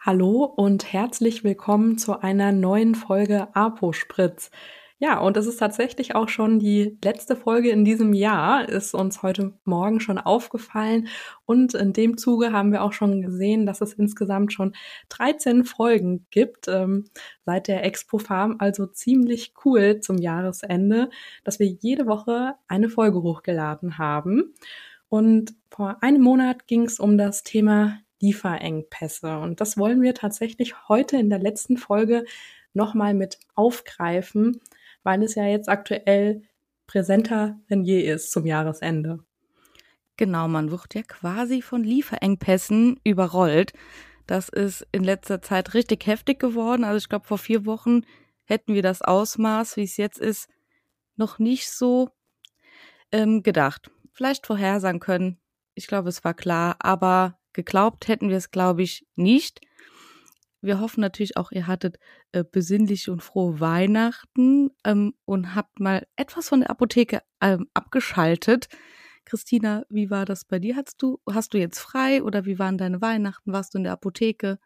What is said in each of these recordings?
Hallo und herzlich willkommen zu einer neuen Folge Apo Spritz. Ja, und es ist tatsächlich auch schon die letzte Folge in diesem Jahr, ist uns heute Morgen schon aufgefallen. Und in dem Zuge haben wir auch schon gesehen, dass es insgesamt schon 13 Folgen gibt ähm, seit der Expo Farm. Also ziemlich cool zum Jahresende, dass wir jede Woche eine Folge hochgeladen haben. Und vor einem Monat ging es um das Thema Lieferengpässe. Und das wollen wir tatsächlich heute in der letzten Folge nochmal mit aufgreifen, weil es ja jetzt aktuell präsenter denn je ist zum Jahresende. Genau, man wird ja quasi von Lieferengpässen überrollt. Das ist in letzter Zeit richtig heftig geworden. Also ich glaube, vor vier Wochen hätten wir das Ausmaß, wie es jetzt ist, noch nicht so ähm, gedacht. Vielleicht vorhersagen können. Ich glaube, es war klar, aber geglaubt hätten wir es, glaube ich, nicht. Wir hoffen natürlich auch, ihr hattet äh, besinnliche und frohe Weihnachten ähm, und habt mal etwas von der Apotheke ähm, abgeschaltet. Christina, wie war das bei dir? Hast du, hast du jetzt frei oder wie waren deine Weihnachten? Warst du in der Apotheke?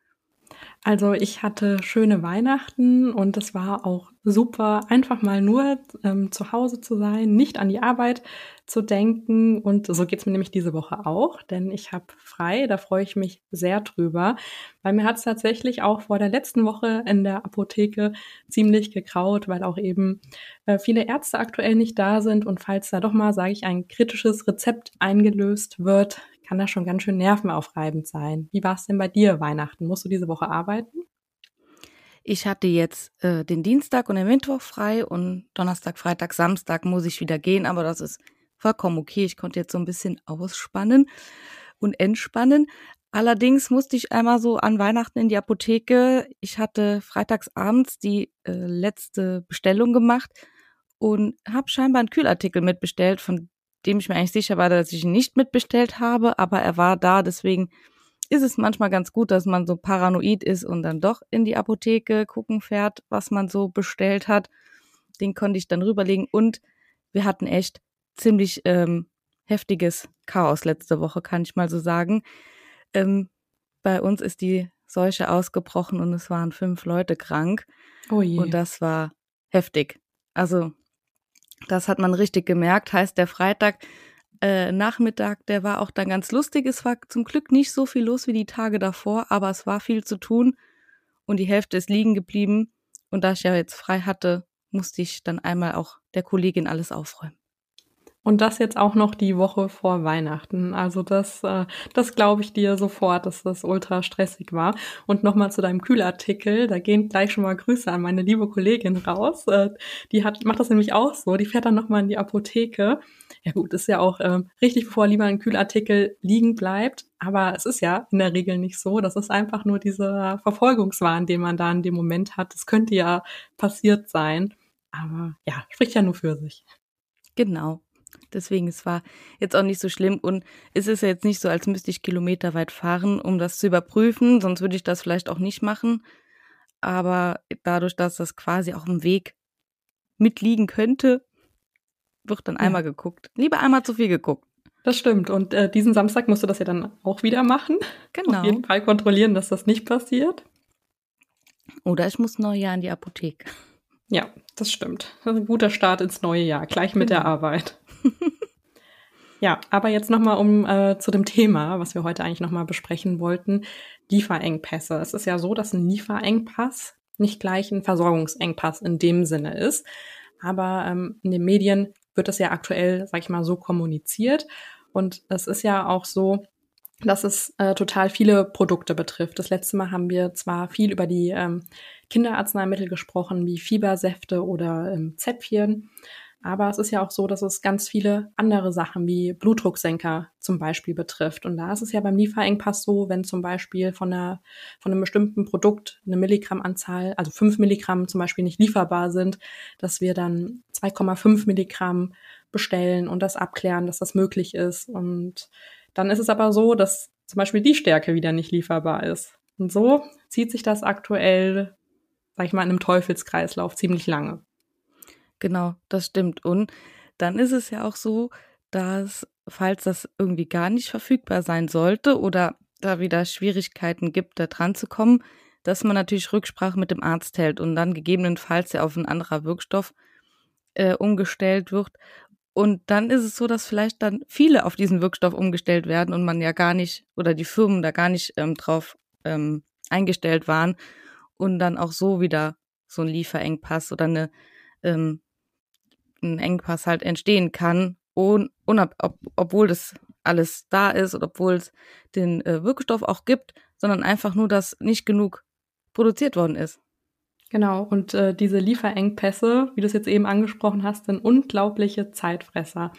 Also ich hatte schöne Weihnachten und es war auch super, einfach mal nur ähm, zu Hause zu sein, nicht an die Arbeit zu denken. Und so geht's mir nämlich diese Woche auch, denn ich habe frei, da freue ich mich sehr drüber, weil mir hat's tatsächlich auch vor der letzten Woche in der Apotheke ziemlich gekraut, weil auch eben äh, viele Ärzte aktuell nicht da sind und falls da doch mal, sage ich, ein kritisches Rezept eingelöst wird, kann das schon ganz schön nervenaufreibend sein. Wie war es denn bei dir Weihnachten? Musst du diese Woche arbeiten? Ich hatte jetzt äh, den Dienstag und den Mittwoch frei und Donnerstag, Freitag, Samstag muss ich wieder gehen, aber das ist vollkommen okay. Ich konnte jetzt so ein bisschen ausspannen und entspannen. Allerdings musste ich einmal so an Weihnachten in die Apotheke. Ich hatte freitags abends die äh, letzte Bestellung gemacht und habe scheinbar einen Kühlartikel mitbestellt, von dem ich mir eigentlich sicher war, dass ich ihn nicht mitbestellt habe, aber er war da, deswegen ist es manchmal ganz gut, dass man so paranoid ist und dann doch in die Apotheke gucken fährt, was man so bestellt hat. Den konnte ich dann rüberlegen und wir hatten echt ziemlich ähm, heftiges Chaos letzte Woche, kann ich mal so sagen. Ähm, bei uns ist die Seuche ausgebrochen und es waren fünf Leute krank. Oh je. Und das war heftig. Also das hat man richtig gemerkt. Heißt, der Freitag äh, Nachmittag, der war auch dann ganz lustig. Es war zum Glück nicht so viel los wie die Tage davor, aber es war viel zu tun und die Hälfte ist liegen geblieben. Und da ich ja jetzt frei hatte, musste ich dann einmal auch der Kollegin alles aufräumen. Und das jetzt auch noch die Woche vor Weihnachten. Also das, äh, das glaube ich dir sofort, dass das ultra stressig war. Und nochmal zu deinem Kühlartikel, da gehen gleich schon mal Grüße an meine liebe Kollegin raus. Äh, die hat, macht das nämlich auch so. Die fährt dann nochmal in die Apotheke. Ja gut, ist ja auch äh, richtig, bevor lieber ein Kühlartikel liegen bleibt. Aber es ist ja in der Regel nicht so. Das ist einfach nur dieser Verfolgungswahn, den man da in dem Moment hat. Das könnte ja passiert sein. Aber ja, spricht ja nur für sich. Genau. Deswegen, es war jetzt auch nicht so schlimm und es ist ja jetzt nicht so, als müsste ich kilometerweit fahren, um das zu überprüfen, sonst würde ich das vielleicht auch nicht machen. Aber dadurch, dass das quasi auch im Weg mitliegen könnte, wird dann ja. einmal geguckt. Lieber einmal zu viel geguckt. Das stimmt. Und äh, diesen Samstag musst du das ja dann auch wieder machen. Genau. Auf jeden Fall kontrollieren, dass das nicht passiert. Oder ich muss Neujahr in die Apotheke. Ja, das stimmt. Das ist ein guter Start ins neue Jahr, gleich mit der genau. Arbeit. ja, aber jetzt nochmal um äh, zu dem Thema, was wir heute eigentlich nochmal besprechen wollten, Lieferengpässe. Es ist ja so, dass ein Lieferengpass nicht gleich ein Versorgungsengpass in dem Sinne ist. Aber ähm, in den Medien wird das ja aktuell, sag ich mal, so kommuniziert. Und es ist ja auch so, dass es äh, total viele Produkte betrifft. Das letzte Mal haben wir zwar viel über die ähm, Kinderarzneimittel gesprochen, wie Fiebersäfte oder ähm, Zäpfchen, aber es ist ja auch so, dass es ganz viele andere Sachen wie Blutdrucksenker zum Beispiel betrifft. Und da ist es ja beim Lieferengpass so, wenn zum Beispiel von, einer, von einem bestimmten Produkt eine Milligrammanzahl, also fünf Milligramm zum Beispiel nicht lieferbar sind, dass wir dann 2,5 Milligramm bestellen und das abklären, dass das möglich ist. Und dann ist es aber so, dass zum Beispiel die Stärke wieder nicht lieferbar ist. Und so zieht sich das aktuell, sag ich mal, in einem Teufelskreislauf ziemlich lange. Genau, das stimmt. Und dann ist es ja auch so, dass, falls das irgendwie gar nicht verfügbar sein sollte oder da wieder Schwierigkeiten gibt, da dran zu kommen, dass man natürlich Rücksprache mit dem Arzt hält und dann gegebenenfalls ja auf ein anderer Wirkstoff äh, umgestellt wird. Und dann ist es so, dass vielleicht dann viele auf diesen Wirkstoff umgestellt werden und man ja gar nicht oder die Firmen da gar nicht ähm, drauf ähm, eingestellt waren und dann auch so wieder so ein Lieferengpass oder eine, ähm, ein Engpass halt entstehen kann, un, unab, ob, obwohl das alles da ist oder obwohl es den äh, Wirkstoff auch gibt, sondern einfach nur, dass nicht genug produziert worden ist. Genau, und äh, diese Lieferengpässe, wie du es jetzt eben angesprochen hast, sind unglaubliche Zeitfresser.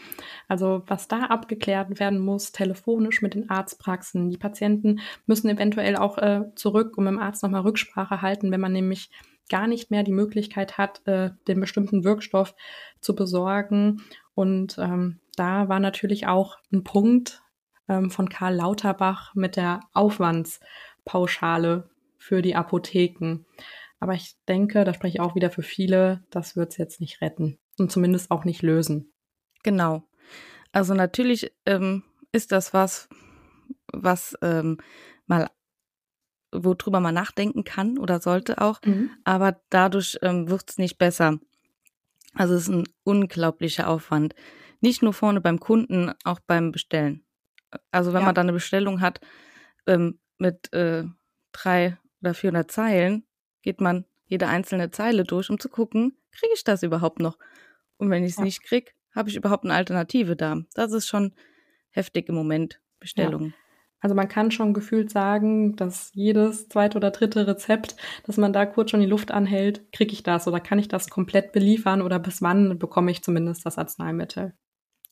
Also was da abgeklärt werden muss, telefonisch mit den Arztpraxen. Die Patienten müssen eventuell auch äh, zurück und mit dem Arzt nochmal Rücksprache halten, wenn man nämlich gar nicht mehr die Möglichkeit hat, äh, den bestimmten Wirkstoff zu besorgen. Und ähm, da war natürlich auch ein Punkt ähm, von Karl Lauterbach mit der Aufwandspauschale für die Apotheken. Aber ich denke, da spreche ich auch wieder für viele, das wird es jetzt nicht retten und zumindest auch nicht lösen. Genau. Also natürlich ähm, ist das was, was ähm, mal worüber man nachdenken kann oder sollte auch, mhm. aber dadurch ähm, wird es nicht besser. Also es ist ein unglaublicher Aufwand. Nicht nur vorne beim Kunden, auch beim Bestellen. Also wenn ja. man da eine Bestellung hat ähm, mit äh, drei oder 400 Zeilen, geht man jede einzelne Zeile durch, um zu gucken, kriege ich das überhaupt noch? Und wenn ich es ja. nicht kriege, habe ich überhaupt eine Alternative da. Das ist schon heftig im Moment, Bestellungen. Ja. Also man kann schon gefühlt sagen, dass jedes zweite oder dritte Rezept, dass man da kurz schon die Luft anhält, kriege ich das oder kann ich das komplett beliefern oder bis wann bekomme ich zumindest das Arzneimittel?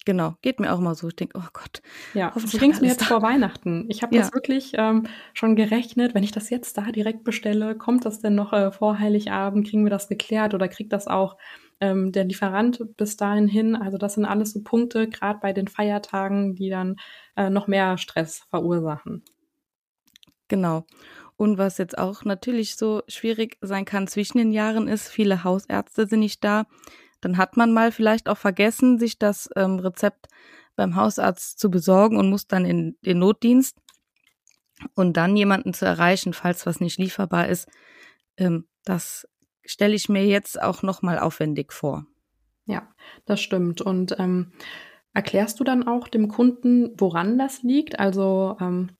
Genau, geht mir auch immer so. Ich denke, oh Gott. Ja, so ging es mir jetzt da. vor Weihnachten. Ich habe ja. das wirklich ähm, schon gerechnet, wenn ich das jetzt da direkt bestelle, kommt das denn noch äh, vor Heiligabend? Kriegen wir das geklärt oder kriegt das auch ähm, der Lieferant bis dahin hin? Also das sind alles so Punkte, gerade bei den Feiertagen, die dann äh, noch mehr Stress verursachen. Genau. Und was jetzt auch natürlich so schwierig sein kann zwischen den Jahren ist, viele Hausärzte sind nicht da dann hat man mal vielleicht auch vergessen, sich das ähm, Rezept beim Hausarzt zu besorgen und muss dann in den Notdienst und dann jemanden zu erreichen, falls was nicht lieferbar ist. Ähm, das stelle ich mir jetzt auch noch mal aufwendig vor. Ja, das stimmt. Und ähm, erklärst du dann auch dem Kunden, woran das liegt? Also ähm,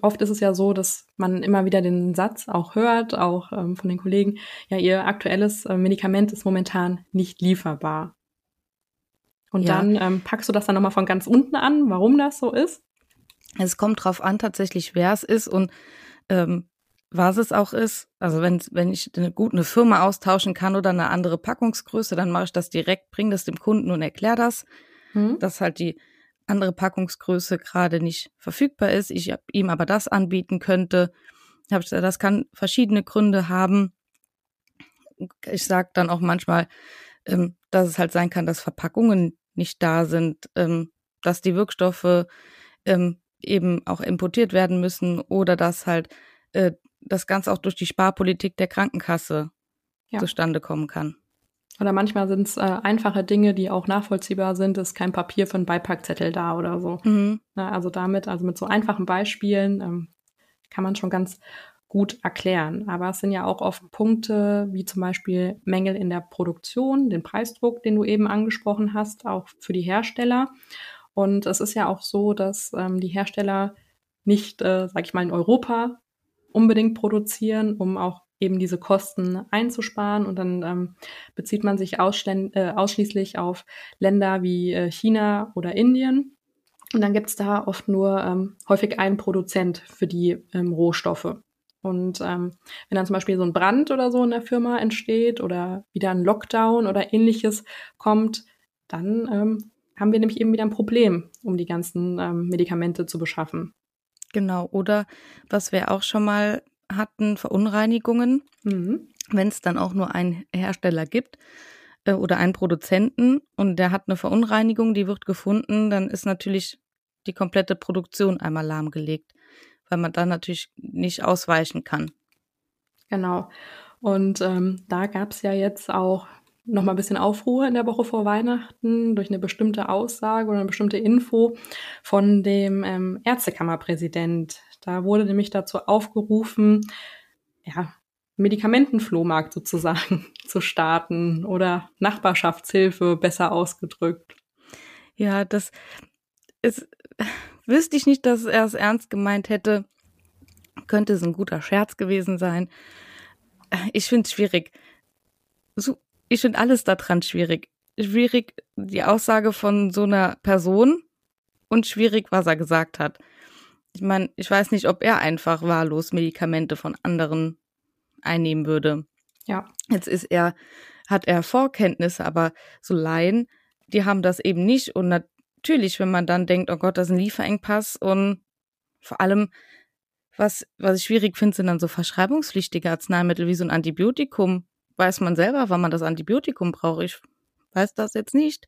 oft ist es ja so, dass man immer wieder den Satz auch hört, auch ähm, von den Kollegen, ja, ihr aktuelles äh, Medikament ist momentan nicht lieferbar. Und ja. dann ähm, packst du das dann nochmal von ganz unten an, warum das so ist? Es kommt drauf an, tatsächlich, wer es ist und ähm, was es auch ist. Also wenn, wenn ich eine, gut eine Firma austauschen kann oder eine andere Packungsgröße, dann mache ich das direkt, bringe das dem Kunden und erkläre das. Hm. Dass halt die andere Packungsgröße gerade nicht verfügbar ist, ich ihm aber das anbieten könnte. Das kann verschiedene Gründe haben. Ich sage dann auch manchmal, ähm, dass es halt sein kann, dass Verpackungen nicht da sind, ähm, dass die Wirkstoffe ähm, eben auch importiert werden müssen oder dass halt äh, das Ganze auch durch die Sparpolitik der Krankenkasse ja. zustande kommen kann. Oder manchmal sind es äh, einfache Dinge, die auch nachvollziehbar sind, ist kein Papier für einen Beipackzettel da oder so. Mhm. Na, also damit, also mit so einfachen Beispielen ähm, kann man schon ganz gut erklären. Aber es sind ja auch oft Punkte, wie zum Beispiel Mängel in der Produktion, den Preisdruck, den du eben angesprochen hast, auch für die Hersteller. Und es ist ja auch so, dass ähm, die Hersteller nicht, äh, sag ich mal, in Europa unbedingt produzieren, um auch eben diese Kosten einzusparen. Und dann ähm, bezieht man sich äh, ausschließlich auf Länder wie äh, China oder Indien. Und dann gibt es da oft nur ähm, häufig einen Produzent für die ähm, Rohstoffe. Und ähm, wenn dann zum Beispiel so ein Brand oder so in der Firma entsteht oder wieder ein Lockdown oder ähnliches kommt, dann ähm, haben wir nämlich eben wieder ein Problem, um die ganzen ähm, Medikamente zu beschaffen. Genau, oder was wir auch schon mal hatten Verunreinigungen, mhm. wenn es dann auch nur einen Hersteller gibt äh, oder einen Produzenten und der hat eine Verunreinigung, die wird gefunden, dann ist natürlich die komplette Produktion einmal lahmgelegt, weil man dann natürlich nicht ausweichen kann. Genau. Und ähm, da gab es ja jetzt auch noch mal ein bisschen Aufruhr in der Woche vor Weihnachten durch eine bestimmte Aussage oder eine bestimmte Info von dem ähm, Ärztekammerpräsident. Da wurde nämlich dazu aufgerufen, ja, Medikamentenflohmarkt sozusagen zu starten oder Nachbarschaftshilfe besser ausgedrückt. Ja, das ist, wüsste ich nicht, dass er es ernst gemeint hätte. Könnte es ein guter Scherz gewesen sein. Ich finde es schwierig. So, ich finde alles daran schwierig. Schwierig die Aussage von so einer Person und schwierig, was er gesagt hat. Ich meine, ich weiß nicht, ob er einfach wahllos Medikamente von anderen einnehmen würde. Ja. Jetzt ist er, hat er Vorkenntnisse, aber so Laien, die haben das eben nicht. Und natürlich, wenn man dann denkt, oh Gott, das ist ein Lieferengpass und vor allem, was, was ich schwierig finde, sind dann so verschreibungspflichtige Arzneimittel wie so ein Antibiotikum. Weiß man selber, wann man das Antibiotikum braucht? Ich weiß das jetzt nicht.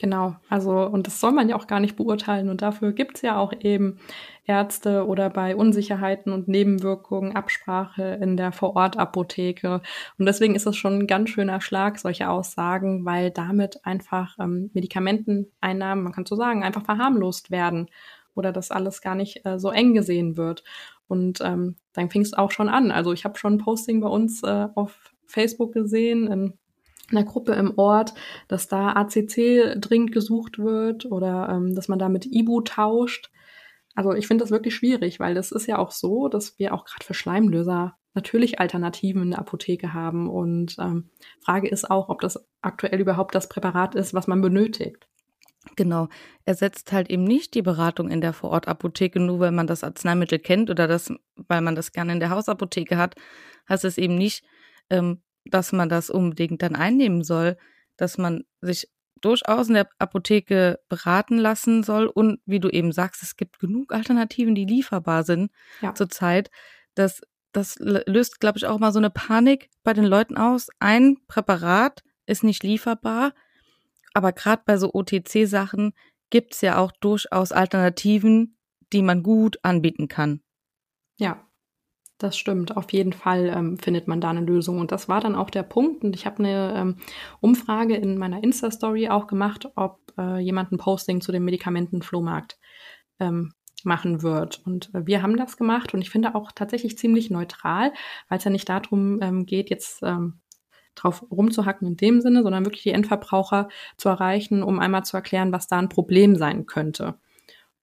Genau, also und das soll man ja auch gar nicht beurteilen. Und dafür gibt's ja auch eben Ärzte oder bei Unsicherheiten und Nebenwirkungen Absprache in der Vorortapotheke. Und deswegen ist es schon ein ganz schöner Schlag, solche Aussagen, weil damit einfach ähm, Medikamenteneinnahmen, man kann so sagen, einfach verharmlost werden oder dass alles gar nicht äh, so eng gesehen wird. Und ähm, dann fing es auch schon an, also ich habe schon ein Posting bei uns äh, auf Facebook gesehen, in einer Gruppe im Ort, dass da ACC dringend gesucht wird oder ähm, dass man da mit Ibu tauscht. Also ich finde das wirklich schwierig, weil das ist ja auch so, dass wir auch gerade für Schleimlöser natürlich Alternativen in der Apotheke haben. Und ähm, Frage ist auch, ob das aktuell überhaupt das Präparat ist, was man benötigt. Genau. Ersetzt halt eben nicht die Beratung in der Vorortapotheke, nur weil man das Arzneimittel kennt oder das, weil man das gerne in der Hausapotheke hat, heißt es eben nicht, ähm, dass man das unbedingt dann einnehmen soll, dass man sich durchaus in der Apotheke beraten lassen soll und wie du eben sagst, es gibt genug Alternativen, die lieferbar sind ja. zurzeit. Das, das löst, glaube ich, auch mal so eine Panik bei den Leuten aus. Ein Präparat ist nicht lieferbar, aber gerade bei so OTC-Sachen gibt es ja auch durchaus Alternativen, die man gut anbieten kann. Ja, das stimmt, auf jeden Fall ähm, findet man da eine Lösung. Und das war dann auch der Punkt. Und ich habe eine ähm, Umfrage in meiner Insta-Story auch gemacht, ob äh, jemand ein Posting zu dem Medikamentenflohmarkt ähm, machen wird. Und äh, wir haben das gemacht und ich finde auch tatsächlich ziemlich neutral, weil es ja nicht darum ähm, geht, jetzt ähm, drauf rumzuhacken in dem Sinne, sondern wirklich die Endverbraucher zu erreichen, um einmal zu erklären, was da ein Problem sein könnte.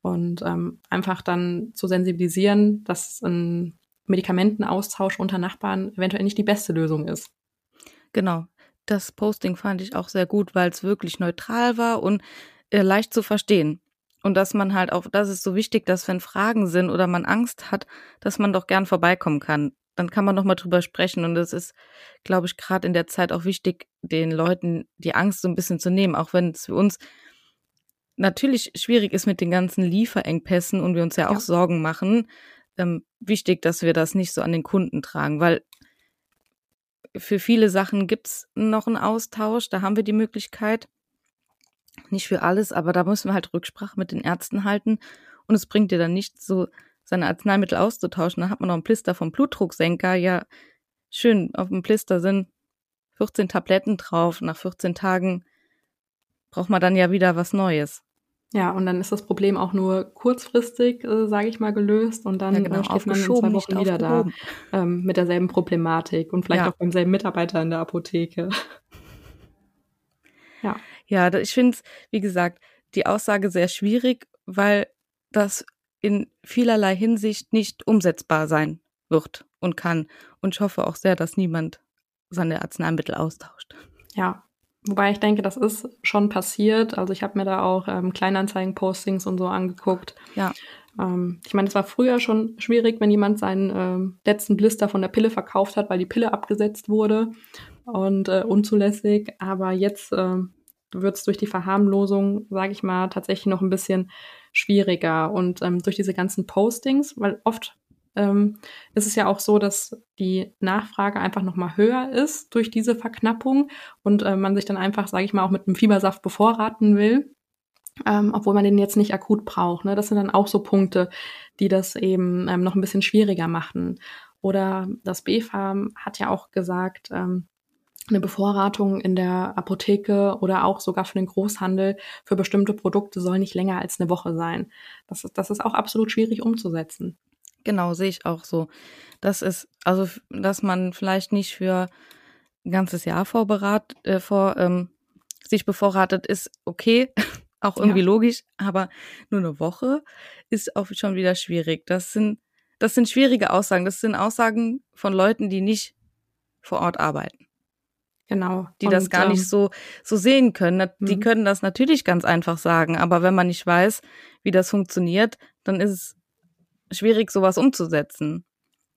Und ähm, einfach dann zu sensibilisieren, dass ein Medikamentenaustausch unter Nachbarn eventuell nicht die beste Lösung ist. Genau. Das Posting fand ich auch sehr gut, weil es wirklich neutral war und äh, leicht zu verstehen. Und dass man halt auch, das ist so wichtig, dass wenn Fragen sind oder man Angst hat, dass man doch gern vorbeikommen kann. Dann kann man noch mal drüber sprechen. Und es ist, glaube ich, gerade in der Zeit auch wichtig, den Leuten die Angst so ein bisschen zu nehmen, auch wenn es für uns natürlich schwierig ist mit den ganzen Lieferengpässen und wir uns ja auch ja. Sorgen machen ähm, wichtig, dass wir das nicht so an den Kunden tragen, weil für viele Sachen gibt's noch einen Austausch, da haben wir die Möglichkeit. Nicht für alles, aber da müssen wir halt Rücksprache mit den Ärzten halten. Und es bringt dir dann nicht so, seine Arzneimittel auszutauschen. Da hat man noch einen Plister vom Blutdrucksenker. Ja, schön, auf dem Plister sind 14 Tabletten drauf. Nach 14 Tagen braucht man dann ja wieder was Neues. Ja, und dann ist das Problem auch nur kurzfristig, äh, sage ich mal, gelöst und dann ja, genau, äh, steht man in zwei Wochen wieder da ähm, mit derselben Problematik und vielleicht ja. auch beim selben Mitarbeiter in der Apotheke. ja. Ja, ich finde es, wie gesagt, die Aussage sehr schwierig, weil das in vielerlei Hinsicht nicht umsetzbar sein wird und kann. Und ich hoffe auch sehr, dass niemand seine Arzneimittel austauscht. Ja, Wobei ich denke, das ist schon passiert. Also ich habe mir da auch ähm, Kleinanzeigen-Postings und so angeguckt. Ja. Ähm, ich meine, es war früher schon schwierig, wenn jemand seinen ähm, letzten Blister von der Pille verkauft hat, weil die Pille abgesetzt wurde und äh, unzulässig. Aber jetzt äh, wird es durch die Verharmlosung, sage ich mal, tatsächlich noch ein bisschen schwieriger. Und ähm, durch diese ganzen Postings, weil oft ähm, ist es ja auch so, dass die Nachfrage einfach nochmal höher ist durch diese Verknappung und äh, man sich dann einfach, sage ich mal, auch mit einem Fiebersaft bevorraten will. Ähm, obwohl man den jetzt nicht akut braucht. Ne? Das sind dann auch so Punkte, die das eben ähm, noch ein bisschen schwieriger machen. Oder das BfArM hat ja auch gesagt, ähm, eine Bevorratung in der Apotheke oder auch sogar für den Großhandel für bestimmte Produkte soll nicht länger als eine Woche sein. Das ist, das ist auch absolut schwierig umzusetzen. Genau, sehe ich auch so. Das ist, also, dass man vielleicht nicht für ein ganzes Jahr vorberat, äh, vor, ähm, sich bevorratet, ist okay, auch irgendwie ja. logisch, aber nur eine Woche ist auch schon wieder schwierig. Das sind, das sind schwierige Aussagen. Das sind Aussagen von Leuten, die nicht vor Ort arbeiten. Genau. Die und, das gar ähm, nicht so, so sehen können. Die mhm. können das natürlich ganz einfach sagen, aber wenn man nicht weiß, wie das funktioniert, dann ist es schwierig, sowas umzusetzen.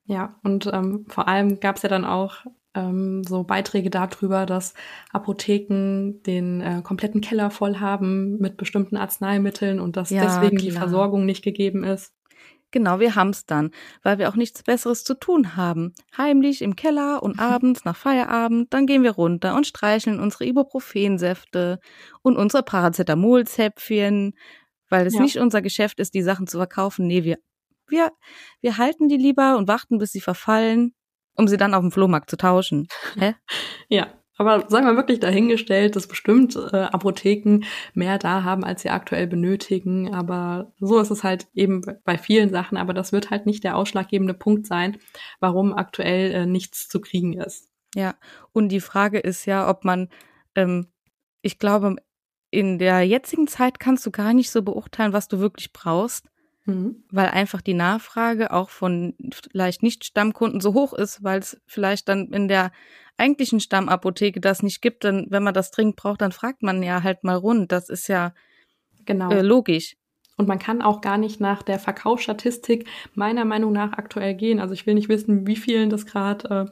Ja, und ähm, vor allem gab es ja dann auch ähm, so Beiträge darüber, dass Apotheken den äh, kompletten Keller voll haben mit bestimmten Arzneimitteln und dass ja, deswegen klar. die Versorgung nicht gegeben ist. Genau, wir haben's dann, weil wir auch nichts Besseres zu tun haben. Heimlich im Keller und abends nach Feierabend, dann gehen wir runter und streicheln unsere Ibuprofensäfte und unsere Paracetamolzäpfchen, weil es ja. nicht unser Geschäft ist, die Sachen zu verkaufen. Nee, wir wir, wir halten die lieber und warten, bis sie verfallen, um sie dann auf dem Flohmarkt zu tauschen. Hä? ja, aber sagen wir wirklich dahingestellt, dass bestimmt äh, Apotheken mehr da haben, als sie aktuell benötigen. Aber so ist es halt eben bei vielen Sachen. Aber das wird halt nicht der ausschlaggebende Punkt sein, warum aktuell äh, nichts zu kriegen ist. Ja, und die Frage ist ja, ob man, ähm, ich glaube, in der jetzigen Zeit kannst du gar nicht so beurteilen, was du wirklich brauchst. Mhm. Weil einfach die Nachfrage auch von vielleicht nicht Stammkunden so hoch ist, weil es vielleicht dann in der eigentlichen Stammapotheke das nicht gibt, dann, wenn man das dringend braucht, dann fragt man ja halt mal rund. Das ist ja genau. Äh, logisch. Und man kann auch gar nicht nach der Verkaufsstatistik meiner Meinung nach aktuell gehen. Also ich will nicht wissen, wie vielen das gerade äh,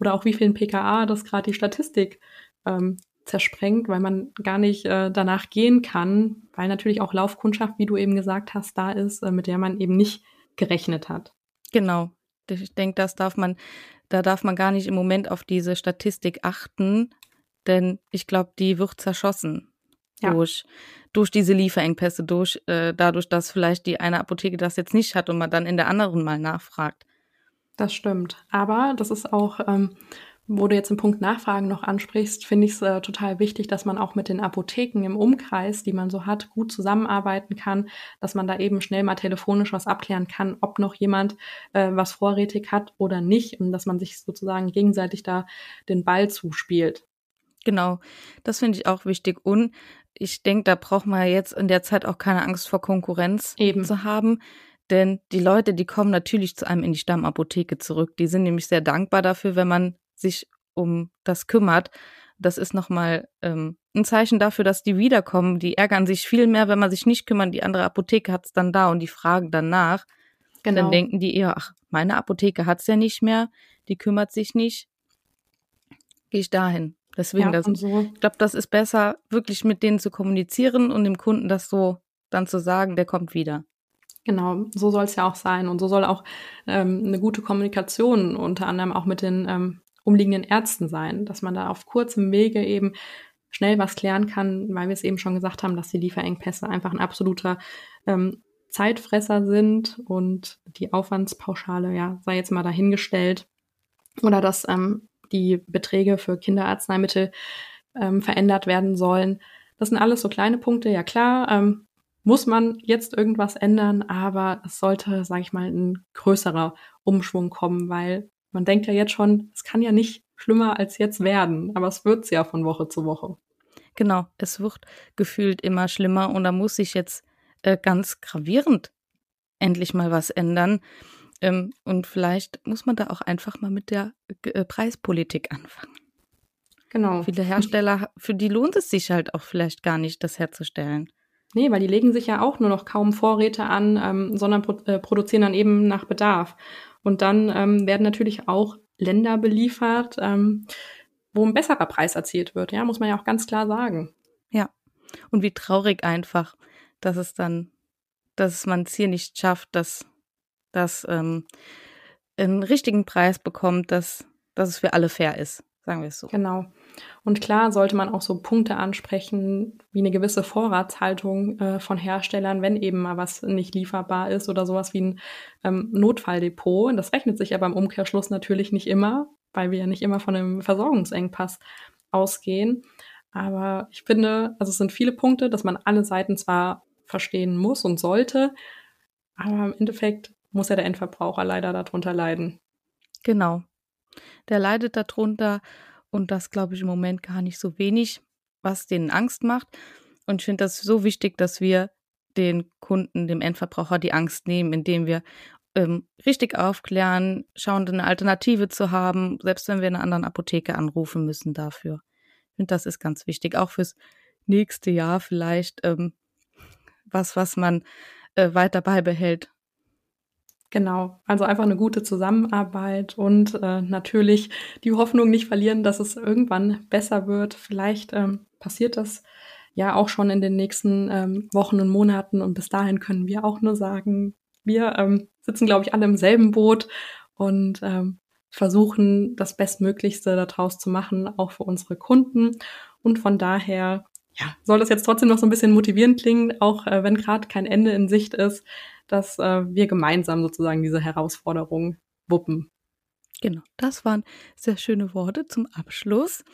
oder auch wie vielen PKA das gerade die Statistik ähm, zersprengt, weil man gar nicht äh, danach gehen kann, weil natürlich auch Laufkundschaft, wie du eben gesagt hast, da ist, äh, mit der man eben nicht gerechnet hat. Genau. Ich denke, das darf man, da darf man gar nicht im Moment auf diese Statistik achten, denn ich glaube, die wird zerschossen ja. durch, durch diese Lieferengpässe, durch äh, dadurch, dass vielleicht die eine Apotheke das jetzt nicht hat und man dann in der anderen mal nachfragt. Das stimmt. Aber das ist auch ähm, wo du jetzt den Punkt Nachfragen noch ansprichst, finde ich es äh, total wichtig, dass man auch mit den Apotheken im Umkreis, die man so hat, gut zusammenarbeiten kann, dass man da eben schnell mal telefonisch was abklären kann, ob noch jemand äh, was vorrätig hat oder nicht und dass man sich sozusagen gegenseitig da den Ball zuspielt. Genau, das finde ich auch wichtig und ich denke, da braucht man jetzt in der Zeit auch keine Angst vor Konkurrenz eben. zu haben. Denn die Leute, die kommen natürlich zu einem in die Stammapotheke zurück. Die sind nämlich sehr dankbar dafür, wenn man sich um das kümmert. Das ist nochmal ähm, ein Zeichen dafür, dass die wiederkommen. Die ärgern sich viel mehr, wenn man sich nicht kümmert. Die andere Apotheke hat's dann da und die fragen danach. Genau. Dann denken die eher, ach, meine Apotheke hat's ja nicht mehr, die kümmert sich nicht. Gehe ich dahin. Deswegen, ja, das, so. ich glaube, das ist besser, wirklich mit denen zu kommunizieren und dem Kunden das so dann zu sagen, der kommt wieder. Genau, so soll es ja auch sein. Und so soll auch ähm, eine gute Kommunikation unter anderem auch mit den ähm, umliegenden Ärzten sein, dass man da auf kurzem Wege eben schnell was klären kann, weil wir es eben schon gesagt haben, dass die Lieferengpässe einfach ein absoluter ähm, Zeitfresser sind und die Aufwandspauschale, ja, sei jetzt mal dahingestellt. Oder dass ähm, die Beträge für Kinderarzneimittel ähm, verändert werden sollen. Das sind alles so kleine Punkte, ja klar. Ähm, muss man jetzt irgendwas ändern, aber es sollte, sage ich mal, ein größerer Umschwung kommen, weil man denkt ja jetzt schon, es kann ja nicht schlimmer als jetzt werden, aber es wird's ja von Woche zu Woche. Genau, es wird gefühlt immer schlimmer und da muss sich jetzt äh, ganz gravierend endlich mal was ändern. Ähm, und vielleicht muss man da auch einfach mal mit der äh, Preispolitik anfangen. Genau. Viele Hersteller, für die lohnt es sich halt auch vielleicht gar nicht, das herzustellen. Nee, weil die legen sich ja auch nur noch kaum Vorräte an, ähm, sondern pro äh, produzieren dann eben nach Bedarf. Und dann ähm, werden natürlich auch Länder beliefert, ähm, wo ein besserer Preis erzielt wird. Ja, muss man ja auch ganz klar sagen. Ja. Und wie traurig einfach, dass es dann, dass man es hier nicht schafft, dass das ähm, einen richtigen Preis bekommt, dass, dass es für alle fair ist, sagen wir es so. Genau. Und klar sollte man auch so Punkte ansprechen, wie eine gewisse Vorratshaltung äh, von Herstellern, wenn eben mal was nicht lieferbar ist oder sowas wie ein ähm, Notfalldepot. Das rechnet sich aber im Umkehrschluss natürlich nicht immer, weil wir ja nicht immer von einem Versorgungsengpass ausgehen. Aber ich finde, also es sind viele Punkte, dass man alle Seiten zwar verstehen muss und sollte, aber im Endeffekt muss ja der Endverbraucher leider darunter leiden. Genau. Der leidet darunter und das glaube ich im Moment gar nicht so wenig, was denen Angst macht. Und ich finde das so wichtig, dass wir den Kunden, dem Endverbraucher die Angst nehmen, indem wir ähm, richtig aufklären, schauen, eine Alternative zu haben, selbst wenn wir in einer anderen Apotheke anrufen müssen dafür. Ich finde, das ist ganz wichtig, auch fürs nächste Jahr vielleicht ähm, was, was man äh, weiter beibehält. Genau, also einfach eine gute Zusammenarbeit und äh, natürlich die Hoffnung nicht verlieren, dass es irgendwann besser wird. Vielleicht ähm, passiert das ja auch schon in den nächsten ähm, Wochen und Monaten und bis dahin können wir auch nur sagen, wir ähm, sitzen, glaube ich, alle im selben Boot und ähm, versuchen, das Bestmöglichste daraus zu machen, auch für unsere Kunden. Und von daher ja, soll das jetzt trotzdem noch so ein bisschen motivierend klingen, auch äh, wenn gerade kein Ende in Sicht ist, dass äh, wir gemeinsam sozusagen diese Herausforderung wuppen. Genau, das waren sehr schöne Worte zum Abschluss.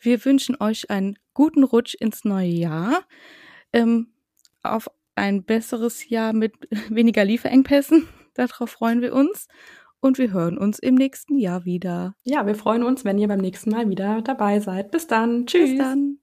Wir wünschen euch einen guten Rutsch ins neue Jahr, ähm, auf ein besseres Jahr mit weniger Lieferengpässen. Darauf freuen wir uns und wir hören uns im nächsten Jahr wieder. Ja, wir freuen uns, wenn ihr beim nächsten Mal wieder dabei seid. Bis dann. Tschüss. Bis dann.